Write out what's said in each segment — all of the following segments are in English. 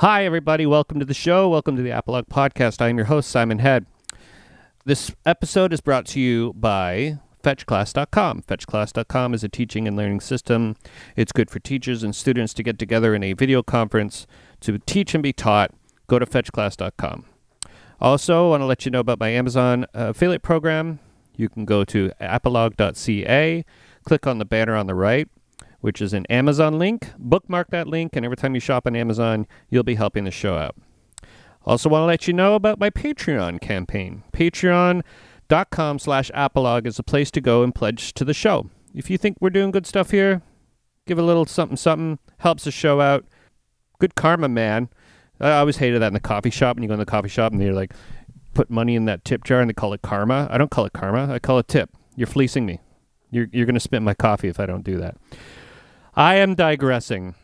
Hi, everybody. Welcome to the show. Welcome to the Apolog Podcast. I am your host, Simon Head. This episode is brought to you by FetchClass.com. FetchClass.com is a teaching and learning system. It's good for teachers and students to get together in a video conference to teach and be taught. Go to FetchClass.com. Also, I want to let you know about my Amazon uh, affiliate program. You can go to apolog.ca, click on the banner on the right, which is an Amazon link. Bookmark that link, and every time you shop on Amazon, you'll be helping the show out. Also, want to let you know about my Patreon campaign. Patreon.com slash apolog is a place to go and pledge to the show. If you think we're doing good stuff here, give a little something something, helps the show out. Good karma, man. I always hated that in the coffee shop. When you go in the coffee shop and they're like, put money in that tip jar and they call it karma. I don't call it karma. I call it tip. You're fleecing me. You're, you're going to spit my coffee if I don't do that. I am digressing.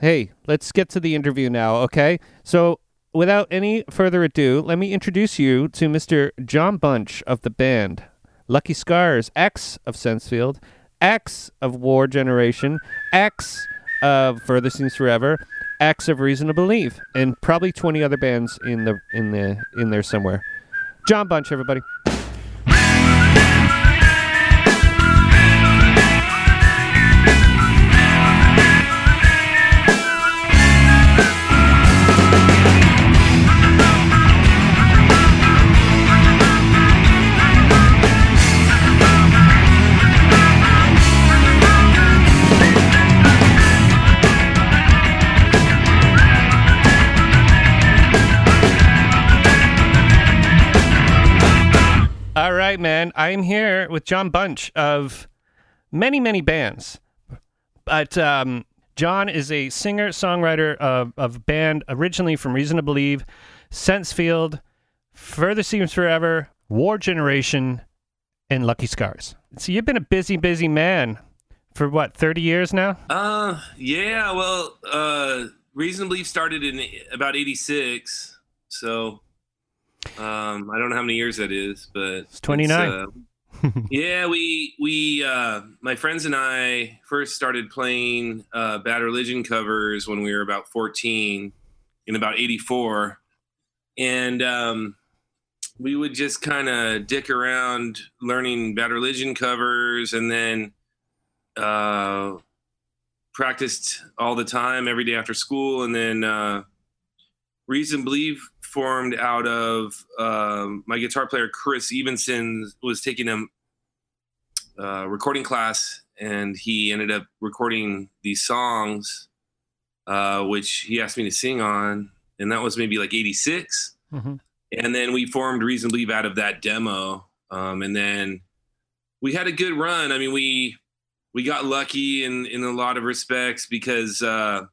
Hey, let's get to the interview now, okay? So, without any further ado, let me introduce you to Mr. Jon Bunch of the band Lucky Scars, X of Sensefield, X of War Generation, X of Further Seems Forever, X of Reason to Believe, and probably 20 other bands in the in the in there somewhere. Jon Bunch, everybody. I'm here with Jon Bunch of many, many bands. But um, John is a singer songwriter of, of a band originally from Reason to Believe, Sensefield, Further Seems Forever, War Generation, and Lucky Scars. So you've been a busy, busy man for what, 30 years now? Uh, yeah. Well, uh, Reason to Believe started in about '86, so um, I don't know how many years that is, but It's 29. uh, yeah, we we uh, my friends and I first started playing uh, Bad Religion covers when we were about 14, in about '84, and um, we would just kind of dick around learning Bad Religion covers, and then uh, practiced all the time every day after school, and then uh, Reason Believe formed out of um, my guitar player Chris Evenson was taking a uh, recording class, and he ended up recording these songs, uh, which he asked me to sing on, and that was maybe like '86. Mhm. And then we formed Reason Believe out of that demo, um, and then we had a good run. I mean, we we got lucky in in a lot of respects because uh,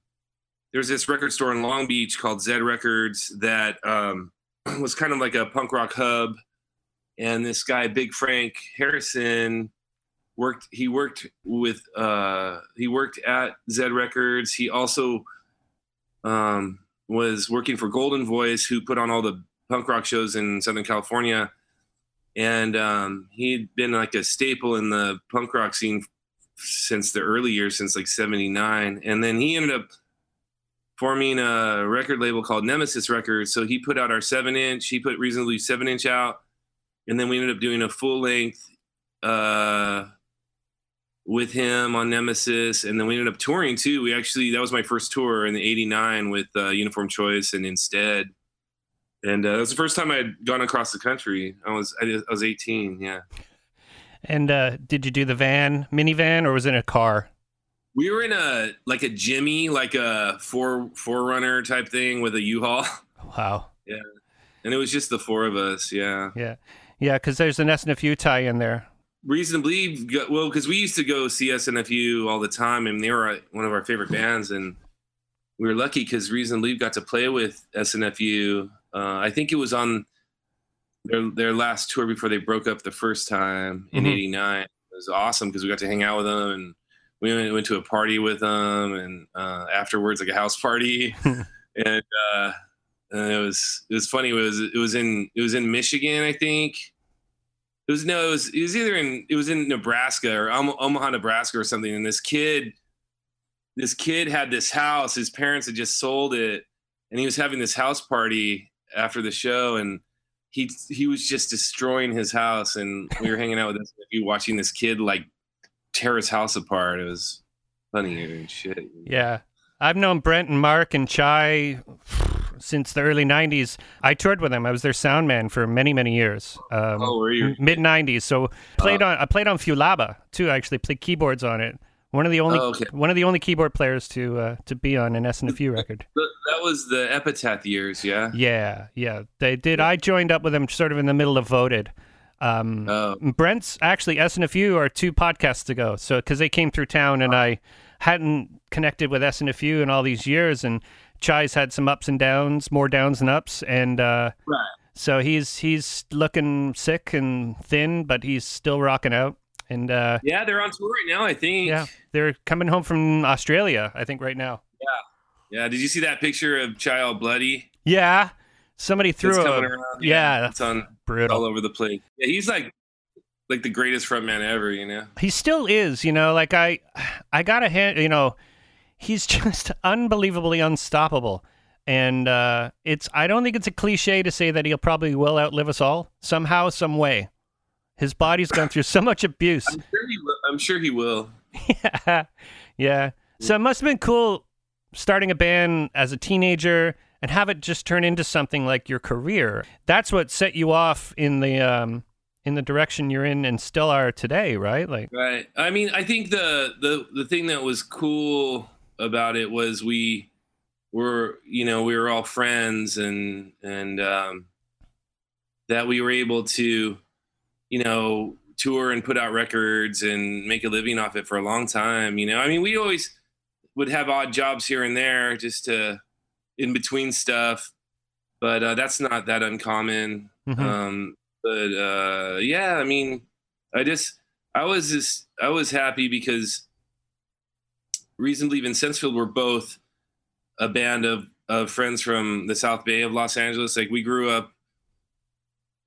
there's this record store in Long Beach called Zed Records that um, was kind of like a punk rock hub, and this guy Big Frank Harrison worked. He worked with uh, he worked at Zed Records. He also um, was working for Golden Voice, who put on all the punk rock shows in Southern California. And um, he'd been like a staple in the punk rock scene since the early years, since like '79. And then he ended up forming a record label called Nemesis Records. So he put out our seven inch. He put reasonably seven inch out, and then we ended up doing a full length uh, with him on Nemesis, and then we ended up touring too. We actually that was my first tour in the '89 with uh, Uniform Choice and Instead. And uh, that was the first time I had gone across the country. I was I, was 18, yeah. And uh, did you do the van, minivan, or was it in a car? We were in a like a Jimmy, like a four forerunner type thing with a U-Haul, Wow. Yeah. And it was just the four of us. Yeah, Yeah. Yeah, because there's an SNFU tie in there. reason to believe. go- Well, because we used to go see SNFU all the time, and they were uh, one of our favorite bands, and we were lucky because Reason Believe got to play with SNFU. Uh, I think it was on their their last tour before they broke up the first time in Mhm. '89. It was awesome because we got to hang out with them and we went, went to a party with them and uh, afterwards like a house party and uh, and it was it was funny. It was it was in it was in Michigan, I think. It was no, it was it was either in it was in Nebraska or Om- Omaha, Nebraska or something. And this kid, this kid had this house. His parents had just sold it, and he was having this house party after the show, and he he was just destroying his house, and we were hanging out with this watching this kid like tear his house apart. It was funny and shit. Yeah, I've known Brent and Mark and Chi since the early '90s. I toured with them. I was their sound man for many, many years. Um, oh, were you? Mid '90s. So played uh, on. I played on FYULABA too. I actually played keyboards on it. One of the only oh, okay. one of the only keyboard players to uh, to be on an SNFU record. That was the Epitaph years, yeah. Yeah, yeah. They did. I joined up with them sort of in the middle of Voted. Um, oh. Brent's actually SNFU are two podcasts ago. So because they came through town and I hadn't connected with SNFU in all these years, and Chi's had some ups and downs, more downs than ups, and uh, right. so he's he's looking sick and thin, but he's still rocking out. And uh, yeah, they're on tour right now. I think. Yeah, they're coming home from Australia. I think right now. Yeah, yeah. Did you see that picture of Child Bloody? Yeah, somebody threw a. Around. Yeah, yeah that's on brutal all over the place. Yeah, he's like like the greatest frontman ever. You know, he still is. You know, like I, I got a hand. You know, he's just unbelievably unstoppable. And uh, it's I don't think it's a cliche to say that he'll probably will outlive us all somehow, some way. His body's gone through so much abuse. I'm sure he will. I'm sure he will. yeah. yeah. So it must have been cool starting a band as a teenager and have it just turn into something like your career. That's what set you off in the um, in the direction you're in and still are today, right? Like Right. I mean, I think the the the thing that was cool about it was we were, you know, we were all friends and and um that we were able to you know, tour and put out records and make a living off it for a long time. You know, I mean, we always would have odd jobs here and there just to in between stuff, but uh, that's not that uncommon. Mm-hmm. Um, but uh, yeah, I mean, I just I was just I was happy because reasonably and Sensefield were both a band of of friends from the South Bay of Los Angeles. Like we grew up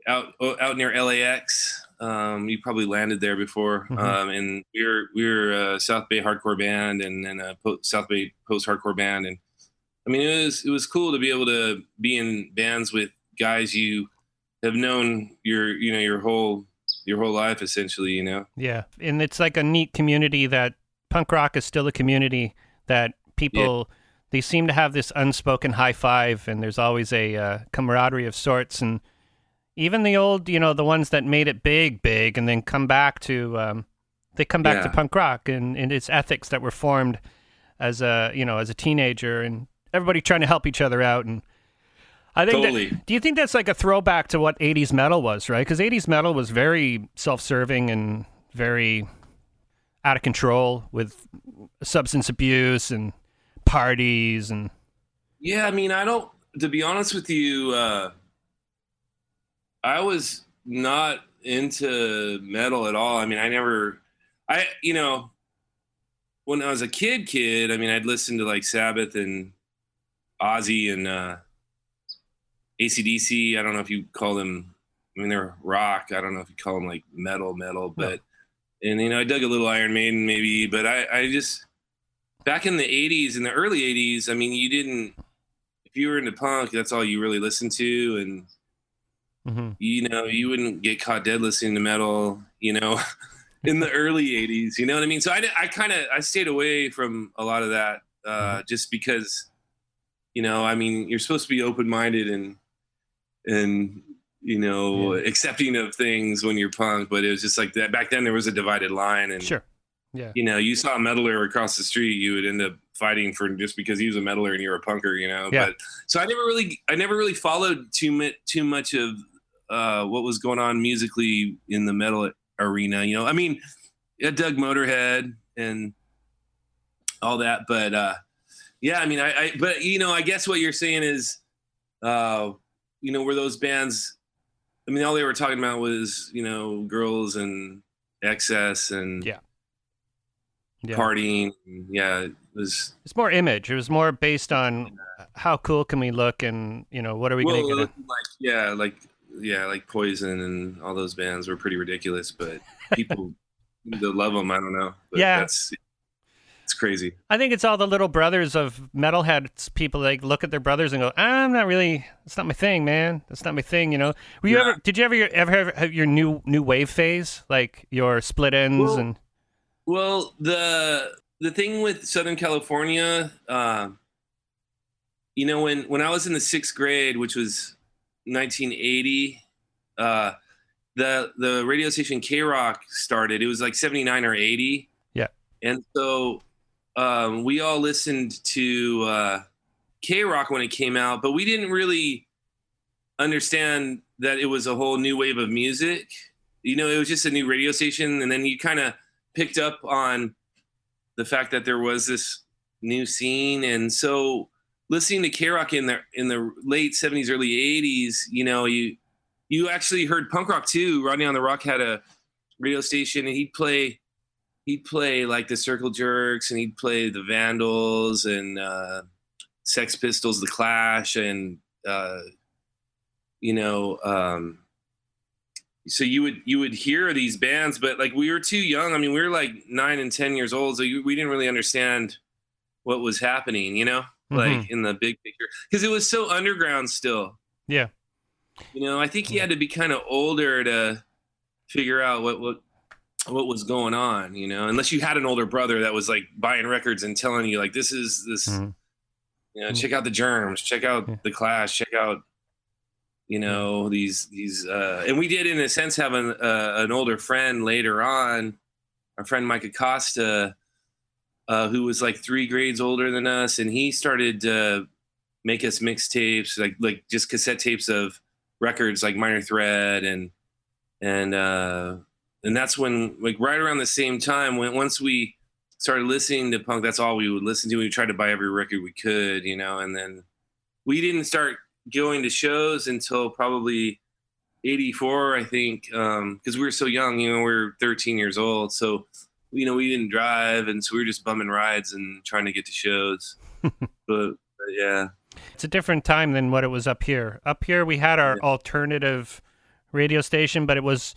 out out near LAX. Um, you probably landed there before, mm-hmm. um, and we were we were a South Bay hardcore band and then a po- South Bay post hardcore band, and I mean it was it was cool to be able to be in bands with guys you have known your you know your whole your whole life essentially, you know. Yeah, and it's like a neat community that punk rock is still a community that people. Yeah they seem to have this unspoken high five, and there's always a uh, camaraderie of sorts. And even the old, you know, the ones that made it big, big, and then come back to, um, they come back yeah. to punk rock and, and its ethics that were formed as a, you know, as a teenager, and everybody trying to help each other out. And I think, totally. that, do you think that's like a throwback to what '80s metal was, right? Because '80s metal was very self-serving and very out of control with substance abuse and parties and. Yeah, I mean, I don't. To be honest with you. uh I was not into metal at all. I mean, I never, I, you know, when I was a kid, kid, I mean, I'd listen to like Sabbath and Ozzy and uh, ACDC. I don't know if you call them, I mean, they're rock. I don't know if you call them like metal, metal, but, yeah. and, you know, I dug a little Iron Maiden maybe, but I, I just, back in the 80s, in the early 80s, I mean, you didn't, if you were into punk, that's all you really listened to. And, Mm-hmm. You know, you wouldn't get caught dead listening to metal, you know, in the early 80s. You know what I mean? So I, I kind of I stayed away from a lot of that uh, mm-hmm. just because, you know, I mean, you're supposed to be open minded and and you know yeah. accepting of things when you're punk, but it was just like that back then. There was a divided line, and sure, yeah, you know, you saw a metaler across the street, you would end up fighting for just because he was a metaler and you're a punker, you know. Yeah. But so I never really, I never really followed too much, too much of uh, what was going on musically in the metal arena. You know, I mean, yeah, dug Motorhead and all that, but uh, yeah, I mean, I, I, but you know, I guess what you're saying is, uh, you know, were those bands? I mean, all they were talking about was you know girls and excess and yeah. Yeah. partying. Yeah, it was. It's more image. It was more based on how cool can we look, and you know, what are we well, going to get? Like, yeah, like yeah, like Poison and all those bands were pretty ridiculous, but people that love them, I don't know. But yeah, that's crazy. I think it's all the little brothers of metalheads. People like look at their brothers and go, "I'm not really. It's not my thing, man. That's not my thing." You know. Were you Yeah. ever? Did you ever ever have your new new wave phase, like your split ends Well, and? Well, the the thing with Southern California, uh, you know, when when I was in the sixth grade, which was 1980, uh, the the radio station KROQ started. It was like 79 or 80. Yeah. and so um, we all listened to uh, KROQ when it came out, but we didn't really understand that it was a whole new wave of music. You know, it was just a new radio station, and then you kind of picked up on the fact that there was this new scene, and so listening to KROQ in the in the late '70s, early '80s, you know, you you actually heard punk rock too. Rodney on the ROQ had a radio station, and he'd play he'd play like the Circle Jerks, and he'd play the Vandals and uh, Sex Pistols, the Clash, and uh, you know. Um, so you would you would hear these bands, but like we were too young. I mean, we were like nine and ten years old, so you, we didn't really understand what was happening. You know, like in the big picture, because it was so underground still. Yeah. You know, I think you had to be kind of older to figure out what what what was going on. You know, unless you had an older brother that was like buying records and telling you like this is this. Mhm. You know, check out the Germs, check out Yeah. the Clash, check out you know these these uh and we did in a sense have an uh, an older friend later on our friend mike acosta uh who was like three grades older than us and he started to make us mixtapes like like just cassette tapes of records like minor threat and and uh and that's when like right around the same time when once we started listening to punk that's all we would listen to. We tried to buy every record we could you know and then we didn't start going to shows until probably 84 i think um, because we were so young you know we were 13 years old. So you know we didn't drive and so we were just bumming rides and trying to get to shows. But, but yeah. It's a different time than what it was up here. Up here, we had our alternative radio station, but it was,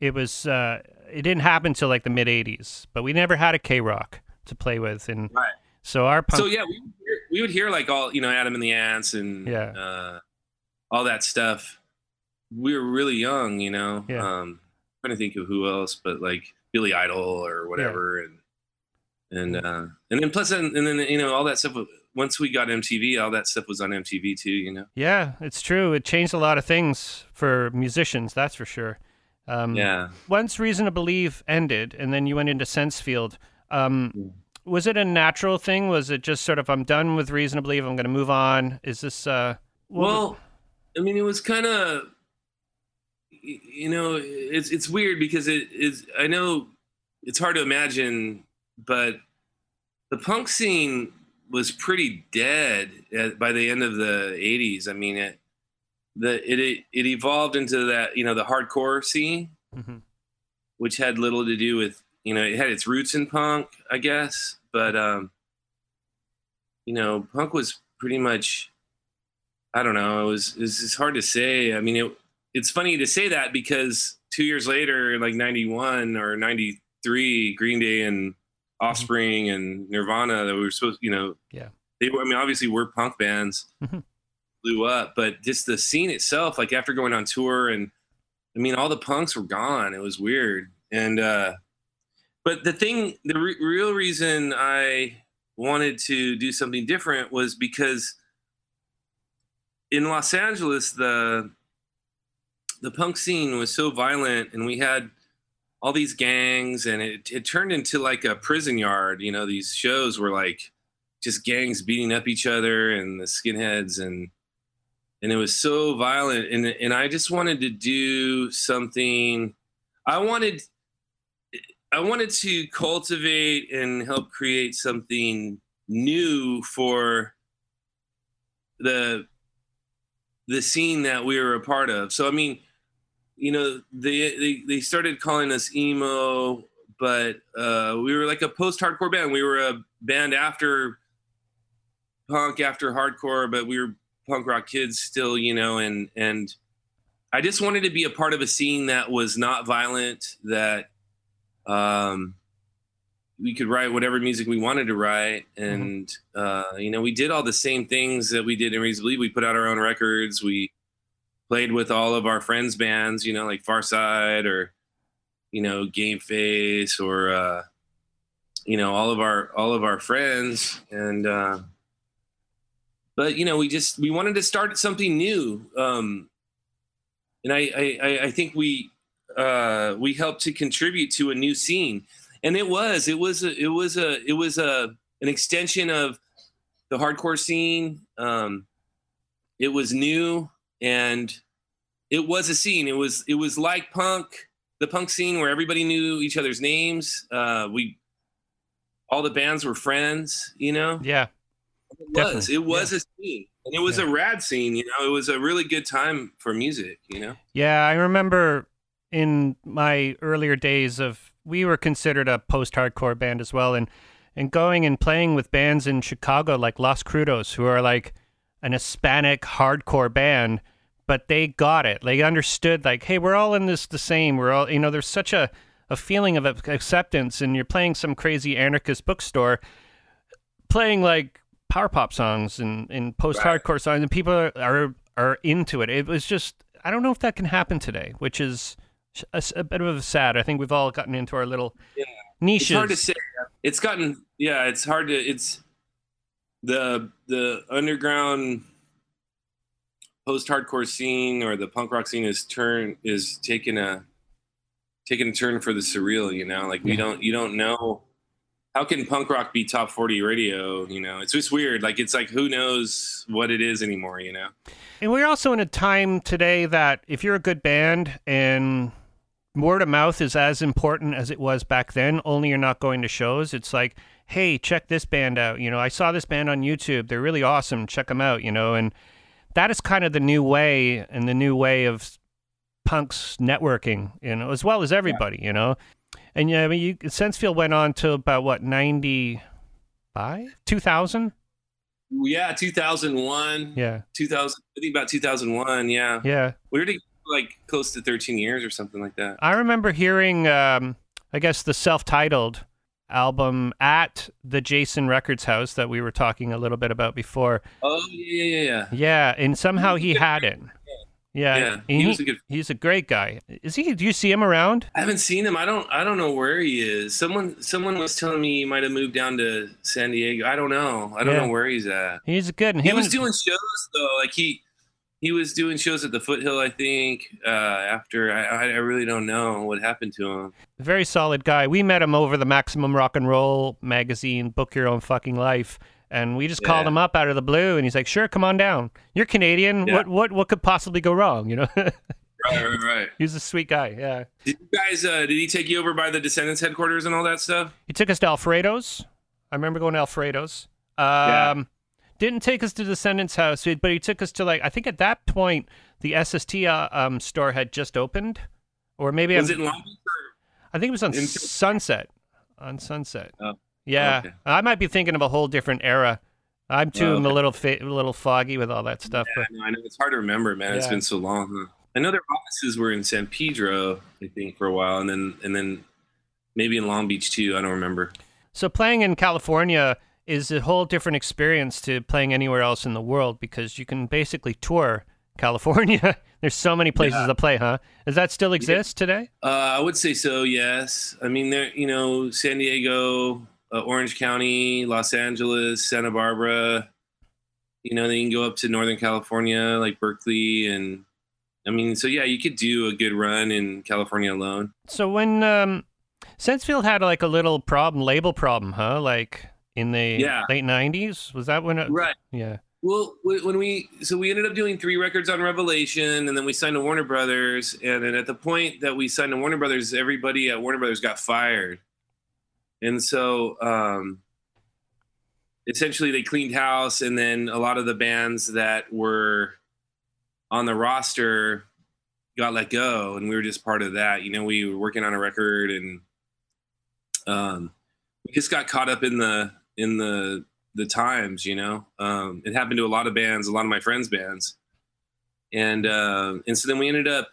it was, uh, it didn't happen till like the mid '80s. But we never had a KROQ to play with, and Right. so our punk. so yeah we would, hear, we would hear like all you know adam and the ants and Yeah. uh, all that stuff we were really young you know Yeah. um trying to think of who else but like billy idol or whatever and and uh and then plus and, and then you know all that stuff once we got mtv all that stuff was on mtv too you know yeah, it's true. It changed a lot of things for musicians. That's for sure. Um, yeah Once Reason to Believe ended, and then you went into Sensefield. Um, was it a natural thing? Was it just sort of I'm done with Reason to Believe. I'm going to move on. Is this uh? what was- Well, I mean, it was kind of, you know, it's it's weird because it is. I know it's hard to imagine, but the punk scene was pretty dead at, by the end of the '80s. I mean, it the it it evolved into that you know the hardcore scene, Mhm. which had little to do with you know it had its roots in punk, I guess, but um, you know, punk was pretty much I don't know. It was it's hard to say. I mean, it it's funny to say that because two years later, like '91 or '93, Green Day and Offspring and Nirvana, that we were supposed, you know, Yeah. they were. I mean, obviously, we're punk bands, Mhm. Blew up, but just the scene itself, like after going on tour, and I mean, all the punks were gone. It was weird, and uh but the thing, the re- real reason I wanted to do something different was because in Los Angeles, the the punk scene was so violent, and we had all these gangs, and it, it turned into like a prison yard. You know, these shows were like just gangs beating up each other, and the skinheads, and and it was so violent. And and I just wanted to do something. I wanted I wanted to cultivate and help create something new for the the scene that we were a part of. So I mean, you know, they they, they started calling us emo, but uh, we were like a post-hardcore band. We were a band after punk, after hardcore, but we were punk rock kids still, you know, and and I just wanted to be a part of a scene that was not violent, that um we could write whatever music we wanted to write, and uh, you know, we did all the same things that we did in Reason Believe. We put out our own records. We played with all of our friends' bands, you know, like Farside or you know Game Face or uh, you know all of our all of our friends, and uh, but you know we just we wanted to start something new, um, and I I, I think we uh, we helped to contribute to a new scene, and it was it was a, it was a it was a an extension of the hardcore scene. Um, it was new and it was a scene. It was it was like punk, the punk scene where everybody knew each other's names. Uh, we all the bands were friends, you know. Yeah, it was. It was yeah. a scene, and it was yeah. a rad scene. You know, it was a really good time for music. You know. Yeah, I remember in my earlier days of we were considered a post-hardcore band as well, and and going and playing with bands in Chicago like Los Crudos, who are like an Hispanic hardcore band, but they got it. They understood like, hey, we're all in this the same. We're all you know. There's such a a feeling of acceptance, and you're playing some crazy anarchist bookstore, playing like power pop songs and, and post hardcore right. songs, and people are, are are into it. It was just I don't know if that can happen today, which is a, a bit of a sad. I think we've all gotten into our little yeah. niches. It's hard to say. It's gotten yeah. It's hard to. It's the the underground post hardcore scene or the punk rock scene is turn is taking a taking a turn for the surreal. You know, like we don't you don't know how can punk rock be top 40 radio you know it's just weird like it's like who knows what it is anymore you know and we're also in a time today that if you're a good band and word of mouth is as important as it was back then, only you're not going to shows. It's like, hey, check this band out. You know, I saw this band on YouTube. They're really awesome. Check them out, you know, and that is kind of the new way and the new way of punks networking, you know, as well as everybody, yeah. you know. And yeah, I mean, you, Sensefield went on to about what, 95? 2000? Yeah, 2001. Yeah. 2000, I think about 2001. Yeah. Yeah. We were like close to 13 years or something like that. I remember hearing, um, I guess, the self-titled album at the Jason Records house that we were talking a little bit about before. Oh yeah, yeah, yeah. Yeah, and somehow he had it. Yeah, yeah. He, he, was a good. He's a great guy. Is he? Do you see him around? I haven't seen him. I don't. I don't know where he is. Someone. Someone was telling me he might have moved down to San Diego. I don't know. I don't yeah. know where he's at. He's good. And he was doing shows though. Like he he was doing shows at the Foothill, I think. Uh, after I, I really don't know what happened to him. Very solid guy. We met him over the Maximum Rock and Roll magazine, Book Your Own Fucking Life, and we just yeah. called him up out of the blue, and he's like, "Sure, come on down. You're Canadian. Yeah. What what what could possibly go wrong? You know." right, right, right. He's a sweet guy. Yeah. Did you guys? Uh, did he take you over by the Descendents headquarters and all that stuff? He took us to Alfredo's. I remember going to Alfredo's. Um, yeah didn't take us to Descendents House, but he took us to like I think at that point the SST uh, um, store had just opened, or maybe was I'm, it Long Beach? I think it was on Sunset. On Sunset. Oh. Yeah, okay. I might be thinking of a whole different era. I'm too oh, okay. a little fa- a little foggy with all that stuff. Yeah, but... no, I know it's hard to remember, man. Yeah. It's been so long. Huh? I know their offices were in San Pedro, I think, for a while, and then and then maybe in Long Beach too. I don't remember. So playing in California is a whole different experience to playing anywhere else in the world because you can basically tour California. There's so many places yeah. to play, huh? Does that still exist yeah. today? Uh, I would say so. Yes. I mean, there. You know, San Diego, uh, Orange County, Los Angeles, Santa Barbara. You know, then you can go up to Northern California, like Berkeley, and I mean, so yeah, you could do a good run in California alone. So when um, Sensefield had like a little problem, label problem, huh? Like in the yeah. late 90s was that when it right yeah well when we so we ended up doing three records on revelation and then we signed to warner brothers and then at the point that we signed to warner brothers everybody at warner brothers got fired and so um essentially they cleaned house and then a lot of the bands that were on the roster got let go and we were just part of that you know we were working on a record and um we just got caught up in the in the the times. You know, um, it happened to a lot of bands, a lot of my friends' bands, and uh, and so then we ended up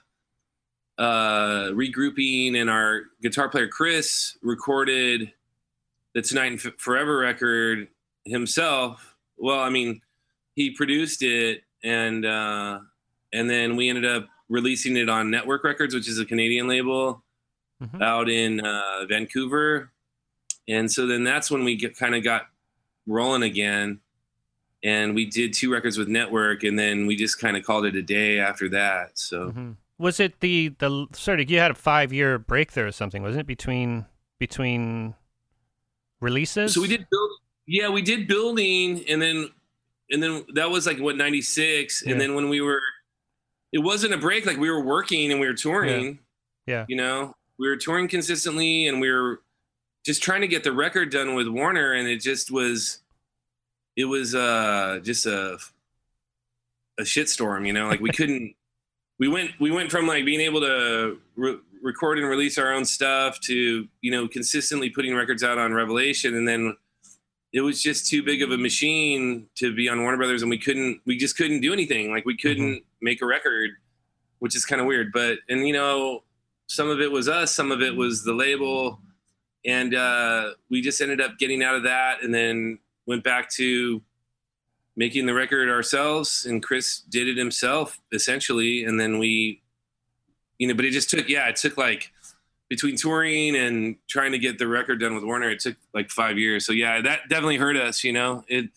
uh, regrouping, and our guitar player Chris recorded the Tonight and F- Forever record himself. Well, I mean, he produced it, and uh, and then we ended up releasing it on Nettwerk Records, which is a Canadian label Mhm. out in uh, Vancouver. And so then that's when we kind of got rolling again. And we did two records with Nettwerk, and then we just kind of called it a day after that. So Mhm. Was it the the sort of you had a five year break there or something, wasn't it between between releases? so we did build, yeah, we did building, and then and then that was like what ninety six, Yeah. and then when we were, it wasn't a break. Like we were working and we were touring. Yeah. you know, we were touring consistently, and we were just trying to get the record done with Warner, and it just was, it was uh just a a shitstorm. You know, like we couldn't. We went we went from like being able to re- record and release our own stuff to you know consistently putting records out on Revelation, and then it was just too big of a machine to be on Warner Brothers, and we couldn't we just couldn't do anything. Like we couldn't make a record, which is kind of weird. But and you know some of it was us, some of it was the label, and uh, we just ended up getting out of that, and then went back to making the record ourselves. And chris did it himself essentially. And then we you know but it just took yeah it took like between touring and trying to get the record done with warner it took like five years so yeah that definitely hurt us you know it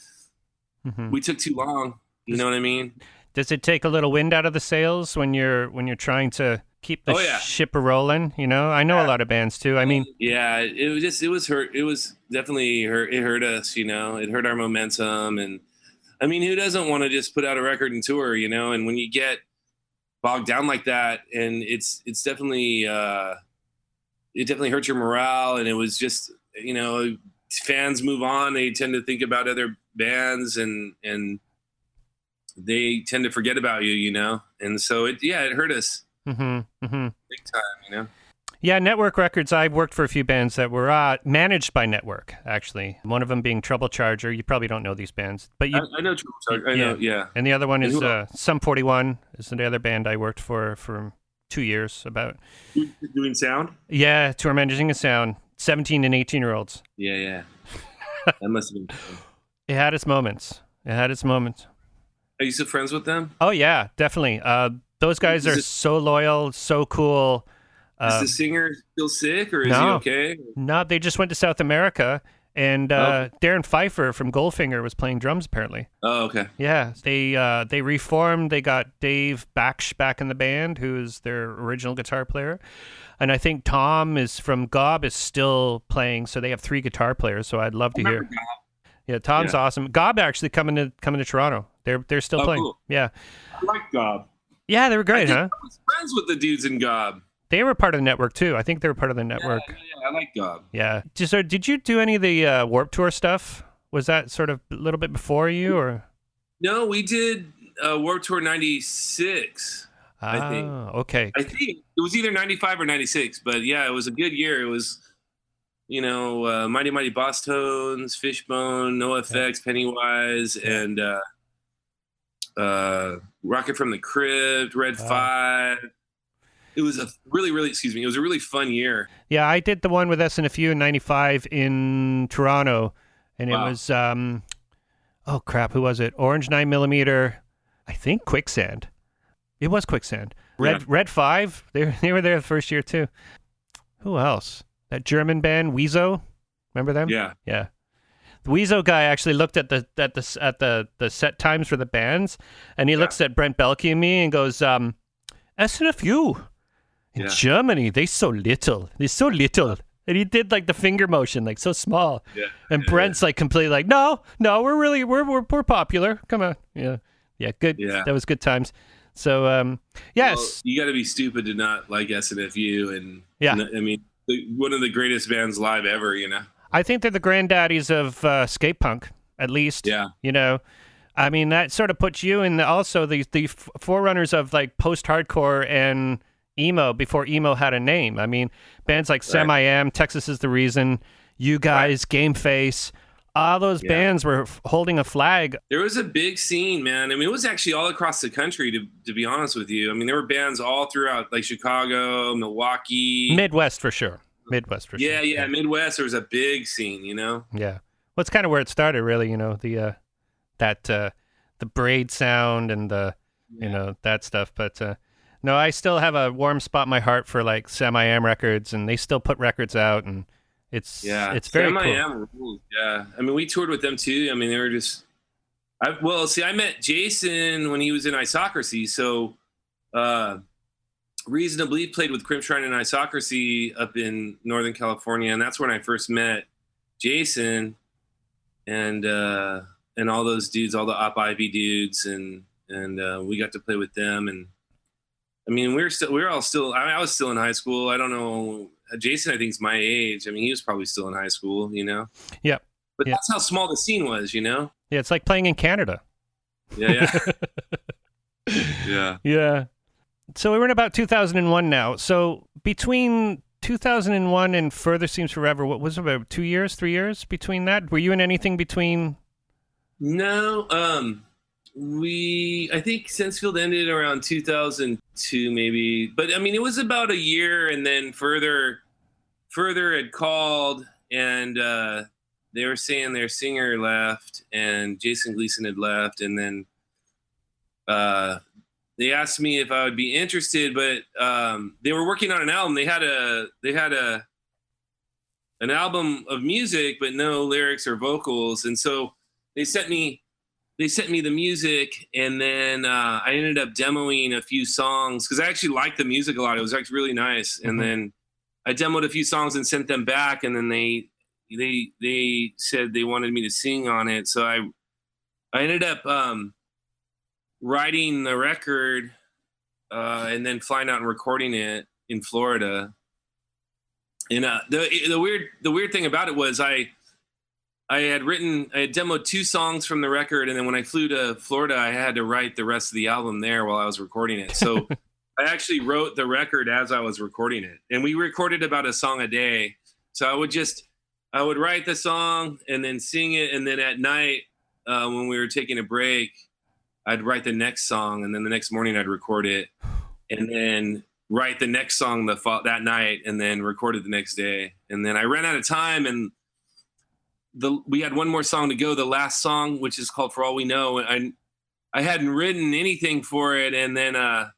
Mhm. we took too long you know what i mean Does it take a little wind out of the sails when you're when you're trying to keep the Oh, yeah. ship a rolling? You know, I know a lot of bands too. I mean, yeah it, it was just it was hurt it was definitely hurt it hurt us you know it hurt our momentum and i mean who doesn't want to just put out a record and tour you know and when you get bogged down like that and it's it's definitely uh it definitely hurts your morale and it was just you know fans move on they tend to think about other bands and and they tend to forget about you you know? And so it yeah it hurt us. Mm-hmm, mm-hmm. big time you know Yeah, Nettwerk Records. I've worked for a few bands that were uh, managed by Nettwerk. Actually, one of them being Treble Charger. You probably don't know these bands, but you. I, I know Treble Charger. I know, yeah. and the other one is uh, Sum Forty One. Is the other band I worked for for two years. About Doing sound? yeah, tour managing a sound. Seventeen and eighteen year olds. Yeah, yeah. that must have been. It had its moments. It had its moments. Are you still friends with them? Oh yeah, definitely. Uh, those guys Is are it- so loyal, so cool. Is Uh, the singer still sick or is he okay? no, they just went to South America, and uh, Darrin Pfeiffer from Goldfinger was playing drums apparently. Oh, okay. Yeah, they uh, they reformed. They got Dave Baksh back in the band, who is their original guitar player, and I think Tom is from Gob is still playing. So they have three guitar players. So I'd love to hear. Yeah, Tom's Yeah. awesome. Gob actually coming to coming to Toronto. They're they're still Oh, playing. cool. Yeah, I like Gob. yeah, they were great, huh? I was friends with the dudes in Gob. They were part of the network too. I think they were part of the network. Yeah, yeah, yeah, I like Gob. Yeah. Just, so did you do any of the uh, Warp Tour stuff? Was that sort of a little bit before you, or? No, we did uh, Warped Tour 96. I Ah, think. okay. I think it was either 95 or 96, but yeah, it was a good year. It was, you know, uh, Mighty Mighty Bosstones, Fishbone, NOFX, Pennywise, and uh, uh, Rocket from the Crypt, Red Wow. Five. It was a really, really, excuse me, it was a really fun year. Yeah, I did the one with SNFU in '95 in Toronto, and Wow. it was um, oh crap, who was it? Orange nine millimeter, I think Quicksand. It was Quicksand. Red Yeah. Red Five. They they were there the first year too. Who else? That German band Wizo. Remember them? Yeah. Yeah. The Wizo guy actually looked at the at the at the the set times for the bands, and he Yeah. looks at Brent Belke and me and goes, um, "SNFU in Yeah. Germany, they so little, they're so little." And he did like the finger motion, like so small. Yeah. And Brent's like completely like, "No, no, we're really we're we're, we're popular. Come on, yeah, yeah, good. Yeah. That was good times." So, um, yes, Well, you got to be stupid to not like SNFU. And, Yeah. and, I mean, the, one of the greatest bands live ever, you know? I think they're the granddaddies of uh, skate punk, at least. Yeah. You know, I mean that sort of puts you in the, also the the forerunners of like post hardcore and emo before emo had a name. I mean, bands like Sam I Am, Texas is the Reason, you guys, Game Face, all those Yeah. bands were f- holding a flag. There was a big scene, man. I mean, it was actually all across the country, to, to be honest with you. I mean, there were bands all throughout, like Chicago, Milwaukee, Midwest for sure. Midwest. For yeah, sure. yeah, yeah, Midwest. There was a big scene, you know. Yeah. Well, it's kind of where it started, really. You know, the uh, that uh, the braid sound and the you know that stuff. But uh, no, I still have a warm spot in my heart for like Sam I Am Records, and they still put records out, and it's Yeah, it's very Sam I cool. Am. Yeah, I mean, we toured with them too. I mean, they were just. I well, see, I met Jason when he was in Isocracy. So, uh, reasonably played with Crimp Shrine and Isocracy up in Northern California, and that's when I first met Jason, and uh, and all those dudes, all the Op Ivy dudes, and and uh, we got to play with them, and I mean, we were still, we were all still. I, I was still in high school. I don't know. Jason, I think, is my age. I mean, he was probably still in high school, you know. Yep. But Yeah. that's how small the scene was, you know. Yeah, it's like playing in Canada. Yeah, yeah, yeah. Yeah. So we're in about 2001 now. So between 2001 and Further Seems Forever, what was it, about two years, three years between that? Were you in anything between? No, um, we I think Sensefield ended around 2002, maybe. But I mean, it was about a year, and then further, further had called, and uh, they were saying their singer left, and Jason Gleason had left, and then uh, they asked me if I would be interested, but um, they were working on an album. They had a they had a an album of music, but no lyrics or vocals, and so they sent me they sent me the music and then uh, i ended up demoing a few songs because i actually liked the music a lot. It was actually really nice. And Mhm. then i demoed a few songs and sent them back and then they they they said they wanted me to sing on it. So i i ended up um writing the record uh and then flying out and recording it in florida. And uh the the weird the weird thing about it was i I had written, I had demoed two songs from the record, and then when I flew to Florida, I had to write the rest of the album there while I was recording it. So I actually wrote the record as I was recording it, and we recorded about a song a day. So I would just, I would write the song and then sing it, and then at night uh, when we were taking a break, I'd write the next song, and then the next morning I'd record it, and then write the next song the that night, and then record it the next day, and then I ran out of time and the we had one more song to go the last song which is called for all we know and i i hadn't written anything for it and then uh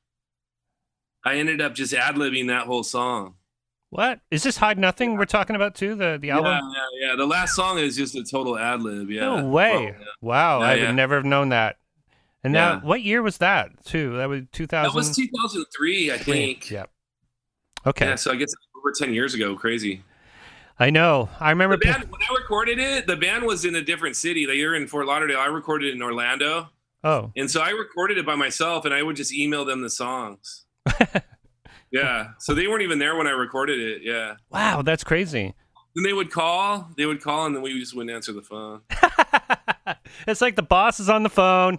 i ended up just ad-libbing that whole song What is this Hide Nothing we're talking about too? The the album? yeah, yeah yeah the last song is just a total ad-lib yeah No way! Well, yeah. Wow, Yeah, I yeah. would never have known that. And now, what year was that too? That was 2000. that was 2003 i think Yeah. Okay, yeah so i guess over 10 years ago crazy I know. I remember. the band when i recorded it the band was in a different city They you're in fort lauderdale i recorded it in orlando oh, And so I recorded it by myself and I would just email them the songs. yeah. So they weren't even there when I recorded it. Yeah. wow, that's crazy. Then they would call, they would call and then we just wouldn't answer the phone. it's like the boss is on the phone.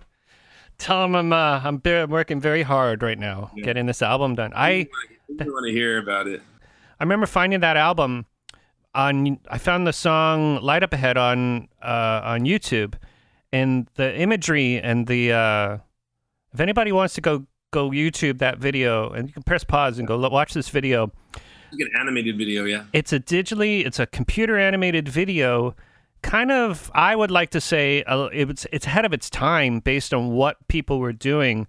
Tell him I'm uh, I'm, be- working very hard right now Yeah. getting this album done. I didn't want to hear about it. I remember finding that album on. I found the song "Light Up Ahead" on uh, on YouTube, and the imagery and the. Uh, if anybody wants to go go YouTube that video, and you can press pause and go lo- watch this video. Like an animated video, yeah. It's a digitally, it's a computer animated video. Kind of, I would like to say, uh, it's it's ahead of its time based on what people were doing.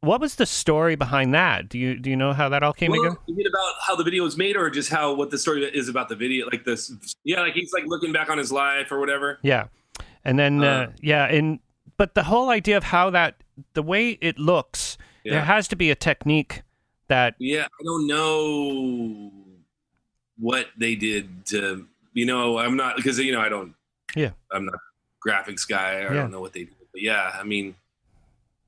What was the story behind that? Do you do you know how that all came Well, together? is it about how the video was made or just how what the story is about the video? Like this, yeah, like he's like looking back on his life or whatever. Yeah, and then uh, Uh. yeah, and but the whole idea of how that the way it looks, there has to be a technique that Yeah. I don't know what they did to, you know, I'm not, because, you know, I don't, Yeah. I'm not a graphics guy. I Yeah. don't know what they did. But yeah, I mean,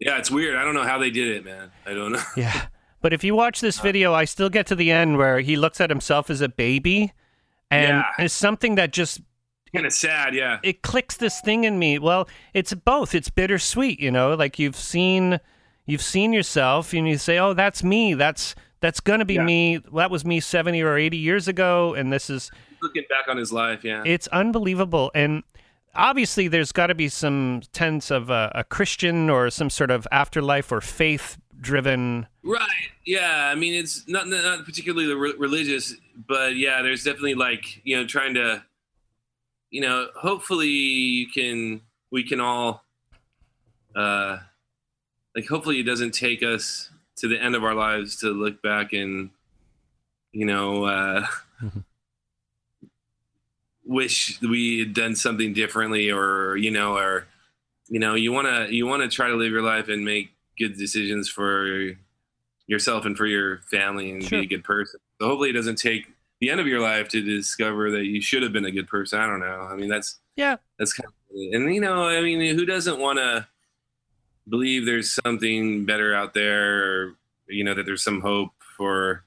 yeah, it's weird. I don't know how they did it, man. I don't know. yeah. But if you watch this uh, video, I still get to the end where he looks at himself as a baby, and Yeah. it's something that just kind of sad. Yeah. it clicks this thing in me. Well, it's both. It's bittersweet, you know. Like you've seen, you've seen yourself, and you say, "Oh, that's me. That's that's gonna be Yeah. me. That was me seventy or eighty years ago, and this is." Looking back on his life. Yeah. It's unbelievable, and obviously, there's got to be some sense of a, a Christian or some sort of afterlife or faith driven. Right. Yeah. I mean, it's not not particularly re- religious, but yeah, there's definitely like you know trying to, you know, hopefully you can we can all, uh, like hopefully it doesn't take us to the end of our lives to look back and, you know, uh, Mhm. Wish we had done something differently or you know or you know you want to you want to try to live your life and make good decisions for yourself and for your family and Sure. be a good person so hopefully it doesn't take the end of your life to discover that you should have been a good person i don't know i mean that's Yeah. that's kind of and you know i mean who doesn't want to believe there's something better out there or you know that there's some hope for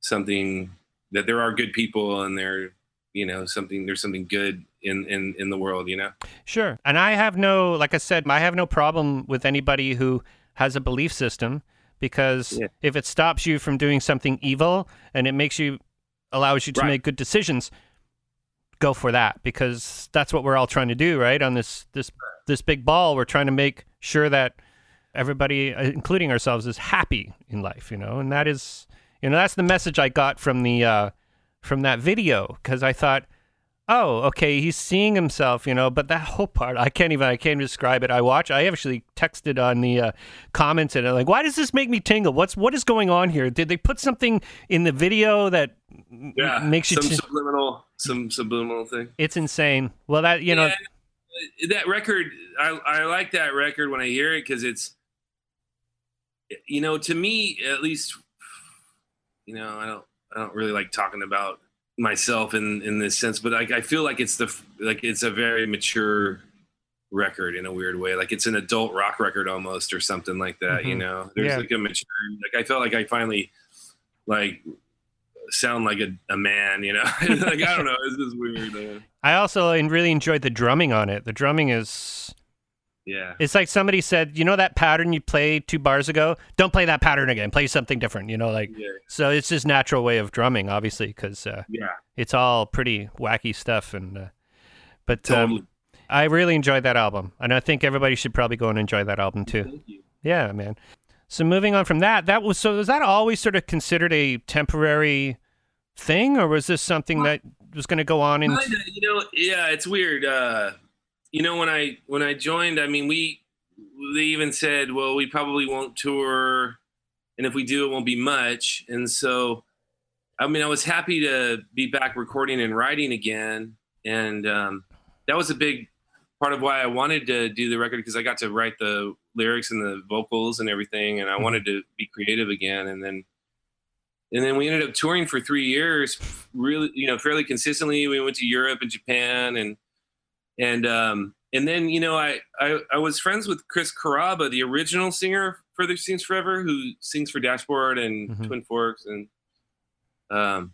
something that there are good people and there you know something there's something good in in in the world you know Sure. And I have no, like I said, I have no problem with anybody who has a belief system because Yeah. if it stops you from doing something evil and it makes you, allows you to Right. make good decisions, go for that because that's what we're all trying to do, right? On this, this, this big ball, we're trying to make sure that everybody, uh, including ourselves, is happy in life, you know, and that is, you know, that's the message I got from the, uh, from that video because I thought, oh, okay, he's seeing himself, you know, but that whole part, I can't even, I can't describe it. I watch, I actually texted on the uh, comments and I'm like, why does this make me tingle? What's, what is going on here? Did they put something in the video that m- makes you, some t- subliminal some subliminal thing it's insane. Well, that, you know, that record i i like that record when i hear it because it's you know to me at least you know i don't i don't really like talking about myself in in this sense but like i feel like it's the like it's a very mature record in a weird way like it's an adult rock record almost or something like that you Mhm. know there's Yeah. like a mature like i felt like i finally like sound like a, a man you know like i don't know it's just weird uh, I also really enjoyed the drumming on it. The drumming is, yeah it's like somebody said, you know, that pattern you played two bars ago? Don't play that pattern again. Play something different, you know, like, yeah so it's his natural way of drumming, obviously, because uh, yeah it's all pretty wacky stuff. And, uh, but um, I really enjoyed that album, and I think everybody should probably go and enjoy that album too. Yeah, man. So moving on from that, that was so was that always sort of considered a temporary thing, or was this something that was going to go on in? You know, yeah, it's weird. Uh, you know, when I when I joined, I mean, we they even said, well, we probably won't tour, and if we do, it won't be much. And so, I mean, I was happy to be back recording and writing again, and um, that was a big part of why I wanted to do the record because I got to write the lyrics and the vocals and everything, and I wanted to be creative again. And then, and then we ended up touring for three years, really, you know, fairly consistently. We went to Europe and Japan, and and um, and then you know, I I, I was friends with Chris Carrabba, the original singer for The Seems Forever, who sings for Dashboard and Mhm. Twin Forks, and um,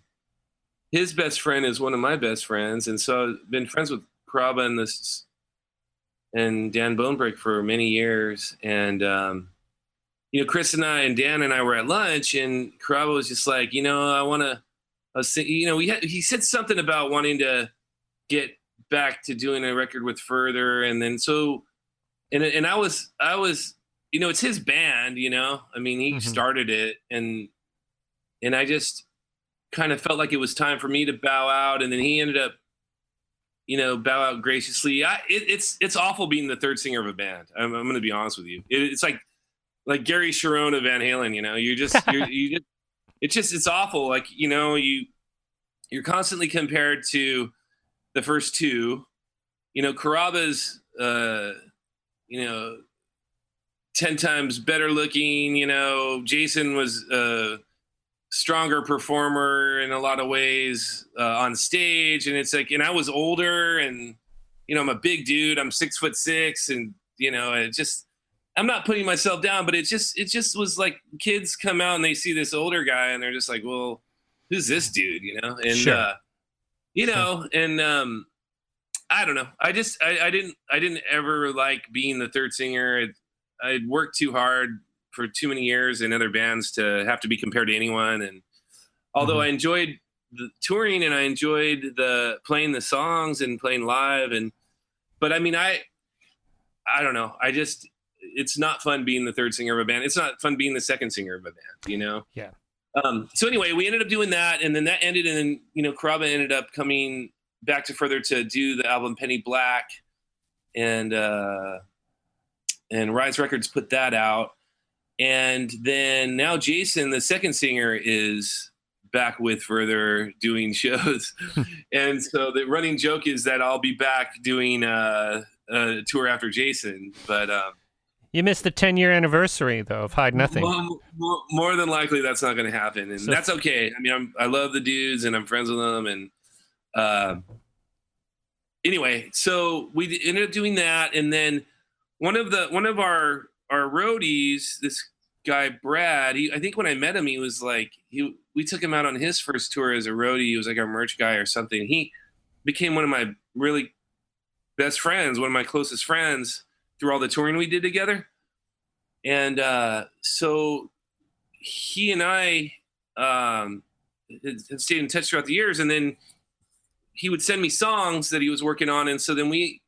his best friend is one of my best friends, and so I've been friends with Carrabba and this and Dan Bonebreak for many years, and um, you know, Chris and I and Dan and I were at lunch, and Carrabba was just like, you know, I want to, I was, think- you know, we had, he said something about wanting to get back to doing a record with Further, and then so, and and I was, I was, you know, it's his band, you know, I mean, he Mhm. started it, and and I just kind of felt like it was time for me to bow out, and then he ended up you know, bow out graciously. I, it, it's it's awful being the third singer of a band. I'm, I'm going to be honest with you. It, it's like like Gary Cherone of Van Halen. You know, you just you're, you just it's just it's awful. Like you know, you you're constantly compared to the first two. You know, Carrabba's uh, you know ten times better looking. You know, Jason was uh, stronger performer in a lot of ways uh, on stage and it's like and i was older and you know i'm a big dude i'm six foot six and you know it just i'm not putting myself down but it just it just was like kids come out and they see this older guy and they're just like well who's this dude you know and Sure. uh you know and um i don't know i just I, I didn't i didn't ever like being the third singer i i'd worked too hard for too many years in other bands to have to be compared to anyone. And although Mhm. I enjoyed the touring and I enjoyed the playing the songs and playing live and, but I mean, I, I don't know. I just, it's not fun being the third singer of a band. It's not fun being the second singer of a band, you know? Yeah. Um, so anyway, we ended up doing that, and then that ended, and then you know, Carrabba ended up coming back to further to do the album Penny Black, and uh, and Rise Records put that out, and then now Jason, the second singer, is back with further doing shows, and so the running joke is that I'll be back doing uh, a tour after Jason, but. Um, you missed the 10 year anniversary, though, of Hide Nothing. Well, more, more, than likely, that's not going to happen. And so, that's okay. I mean, I'm, I love the dudes and I'm friends with them. And uh, anyway, so we ended up doing that. And then one of the, one of our, our roadies, this guy, Brad, he, I think when I met him, he was like, he, we took him out on his first tour as a roadie. He was like our merch guy or something. He became one of my really best friends, one of my closest friends through all the touring we did together. And uh, so he and I um, had stayed in touch throughout the years. And then he would send me songs that he was working on. And so then we,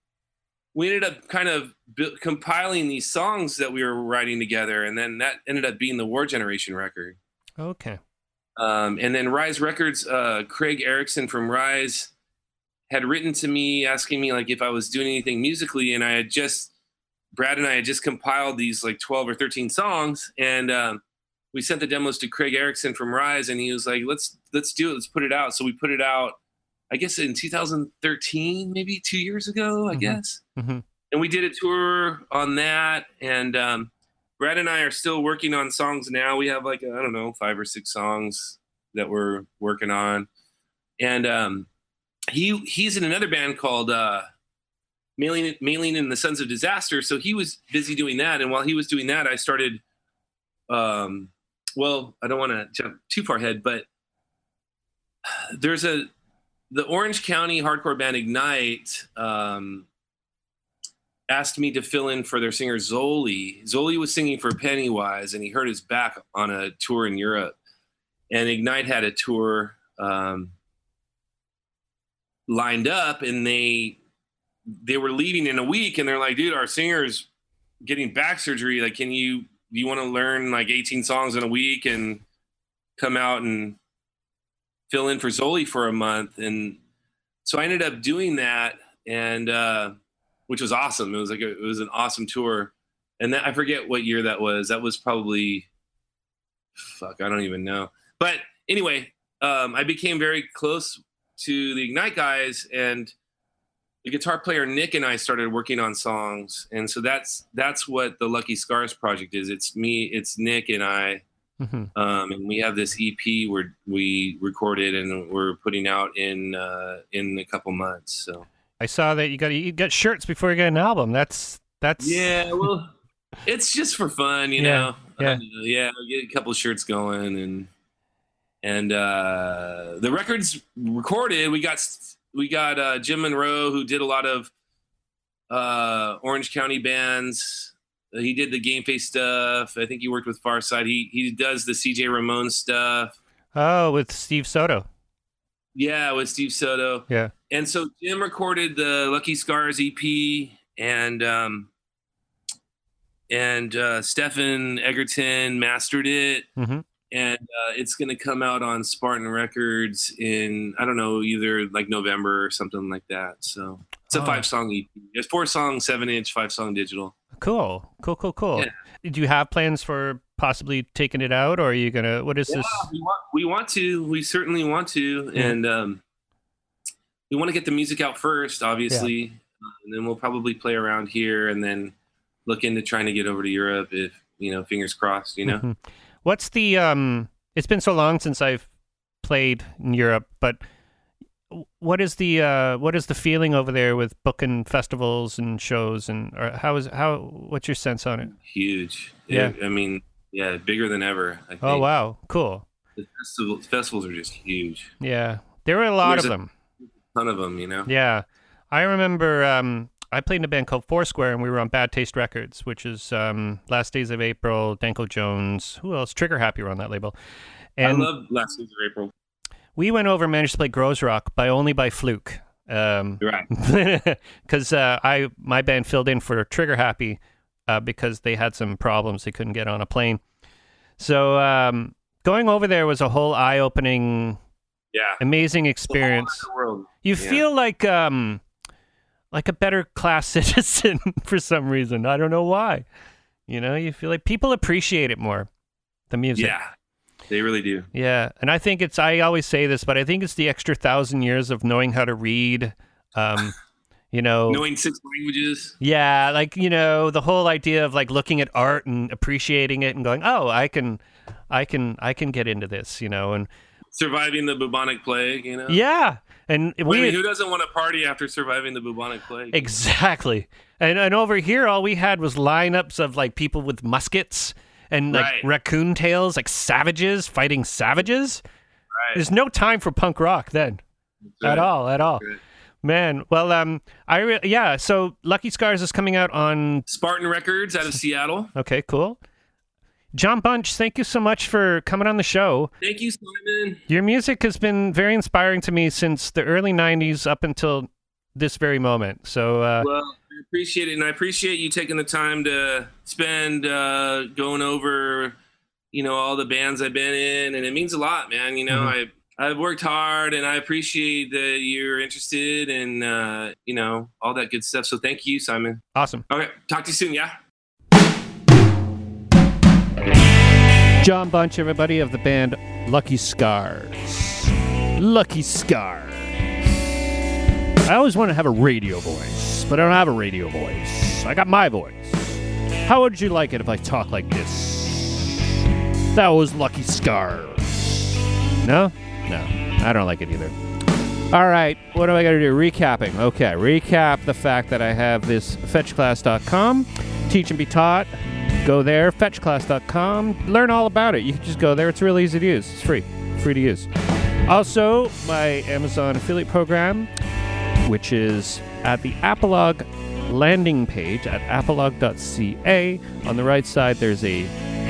we ended up kind of b- compiling these songs that we were writing together. And then that ended up being the War Generation record. Okay. Um, and then Rise Records, uh, Craig Erickson from Rise had written to me asking me like if I was doing anything musically. And I had just, Brad and I had just compiled these like 12 or 13 songs and um, we sent the demos to Craig Erickson from Rise and he was like, let's, let's do it. Let's put it out. So we put it out, I guess in 2013, maybe two years ago, I mm-hmm. guess. Mm-hmm. And we did a tour on that. And um, Brad and I are still working on songs now. We have like, I don't know, five or six songs that we're working on. And um, he, he's in another band called, uh, Maylene, Maylene and the Sons of Disaster. So he was busy doing that. And while he was doing that, I started, um, well, I don't want to jump too far ahead, but there's a, the Orange County hardcore band Ignite um, asked me to fill in for their singer Zoli. Zoli was singing for Pennywise and he hurt his back on a tour in Europe. And Ignite had a tour um, lined up and they they were leaving in a week and they're like, dude, our singer's getting back surgery. Like, can you, you want to learn like 18 songs in a week and come out and fill in for Zoli for a month? And so I ended up doing that and, uh, which was awesome. It was like, a, it was an awesome tour. And that, I forget what year that was. That was probably, fuck, I don't even know. But anyway, um, I became very close to the Ignite guys and, the guitar player Nick and I started working on songs, and so that's that's what the Lucky Scars project is. It's me, it's Nick and I, mm-hmm. um, and we have this EP where we recorded and we're putting out in uh, in a couple months. So I saw that you got you got shirts before you get an album. That's that's yeah. Well, it's just for fun, you yeah, know. Yeah, uh, yeah. Get a couple shirts going and and uh, the record's recorded. We got we got uh, Jim Monroe who did a lot of uh, Orange County bands. He did the Game Face stuff. I think he worked with Farside. He he does the CJ Ramone stuff. Oh, with Steve Soto. Yeah, with Steve Soto. Yeah. And so Jim recorded the Lucky Scars EP, and um, and uh, Stephen Egerton mastered it. Mm-hmm and uh, it's going to come out on Spartan Records in I don't know either like November or something like that. So it's a oh. five song EP. It's four songs, seven inch, five song digital. Cool, cool, cool, cool. Yeah. Do you have plans for possibly taking it out, or are you gonna? What is yeah, this? We want, we want to. We certainly want to, mm-hmm. and um, we want to get the music out first, obviously, yeah. uh, and then we'll probably play around here, and then look into trying to get over to Europe if you know, fingers crossed. You know. Mm-hmm. What's the um? It's been so long since I've played in Europe, but what is the uh, what is the feeling over there with booking festivals and shows and or how is how what's your sense on it? Huge. Yeah, it, I mean, yeah, bigger than ever. Oh wow, cool. The festivals, festivals are just huge. Yeah, there were a lot There's of them. A ton of them, you know. Yeah, I remember um, I played in a band called Foursquare, and we were on Bad Taste Records, which is um, Last Days of April, Danko Jones. Who else? Trigger Happy were on that label. And I love Last Days of April. We went over and managed to play Groezrock by only by fluke. Um, right. Because uh, I my band filled in for Trigger Happy uh, because they had some problems; they couldn't get on a plane. So um, going over there was a whole eye-opening, Yeah. amazing experience. You Yeah. feel like um, like a better class citizen for some reason. I don't know why. You know, you feel like people appreciate it more. The music. Yeah. They really do. Yeah, and I think it's. I always say this, but I think it's the extra thousand years of knowing how to read. Um, you know, Knowing six languages. yeah, like you know, the whole idea of like looking at art and appreciating it and going, "Oh, I can, I can, I can get into this," you know, and Surviving the bubonic plague, you know? yeah, and I we mean, who doesn't want to party after surviving the bubonic plague? exactly, and and over here, all we had was lineups of like people with muskets and like Right. raccoon tails, like savages fighting savages. Right. There's no time for punk rock then. at all at all. man well um i re- yeah so lucky scars is coming out on Spartan Records out of Seattle. okay cool jon bunch thank you so much for coming on the show Thank you, Simon. your music has been very inspiring to me since the early 90s up until this very moment so uh Well, I appreciate it, and I appreciate you taking the time to spend uh, going over, you know, all the bands I've been in, and it means a lot, man. You know, Mhm. I I've worked hard, and I appreciate that you're interested, and uh, you know, all that good stuff. So thank you, Simon. awesome Okay, talk to you soon. Yeah. John bunch everybody of the band lucky scars. Lucky scars. I always want to have a radio voice but i don't have a radio voice. I got my voice. How would you like it if i talk like this? That was lucky scars. No? No i don't like it either. All right what am i going to do? Recapping. Okay recap the fact that i have this fetchclass.com teach and be taught go there fetchclass.com learn all about it. You can just go there. It's really easy to use. It's free. Free to use. Also my amazon affiliate program which is at the apolog landing page at apolog.ca on the right side there's a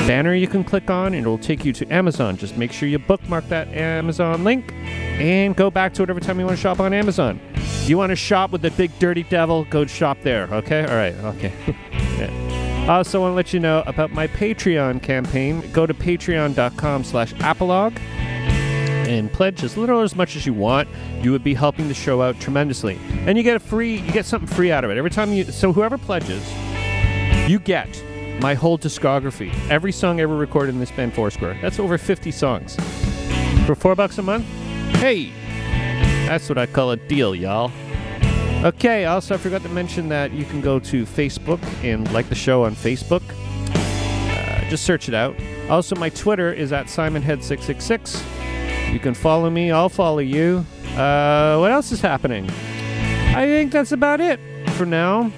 banner you can click on and it will take you to amazon. Just make sure you bookmark that amazon link and go back to it every time you want to shop on amazon. You want to shop with the big dirty devil go shop there okay? All right okay. Yeah. I also want to let you know about my Patreon campaign. Go to patreon.com slash apolog and pledge as little or as much as you want. You would be helping the show out tremendously. And you get a free you get something free out of it. Every time you so whoever pledges, you get my whole discography. Every song ever recorded in this band Foursquare. That's over 50 songs. For four bucks a month? Hey! That's what I call a deal, y'all. Okay, also I forgot to mention that you can go to Facebook and like the show on Facebook. Uh, just search it out. Also, my Twitter is at SimonHead666. You can follow me, I'll follow you. Uh, what else is happening? I think that's about it for now.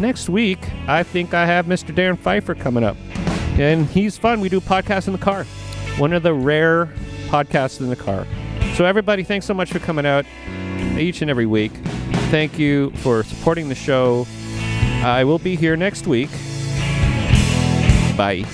Next week, I think I have Mr. Darrin Pfeiffer coming up. And he's fun. We do podcasts in the car. One of the rare podcasts in the car. So, everybody, thanks so much for coming out each and every week. Thank you for supporting the show. I will be here next week. Bye.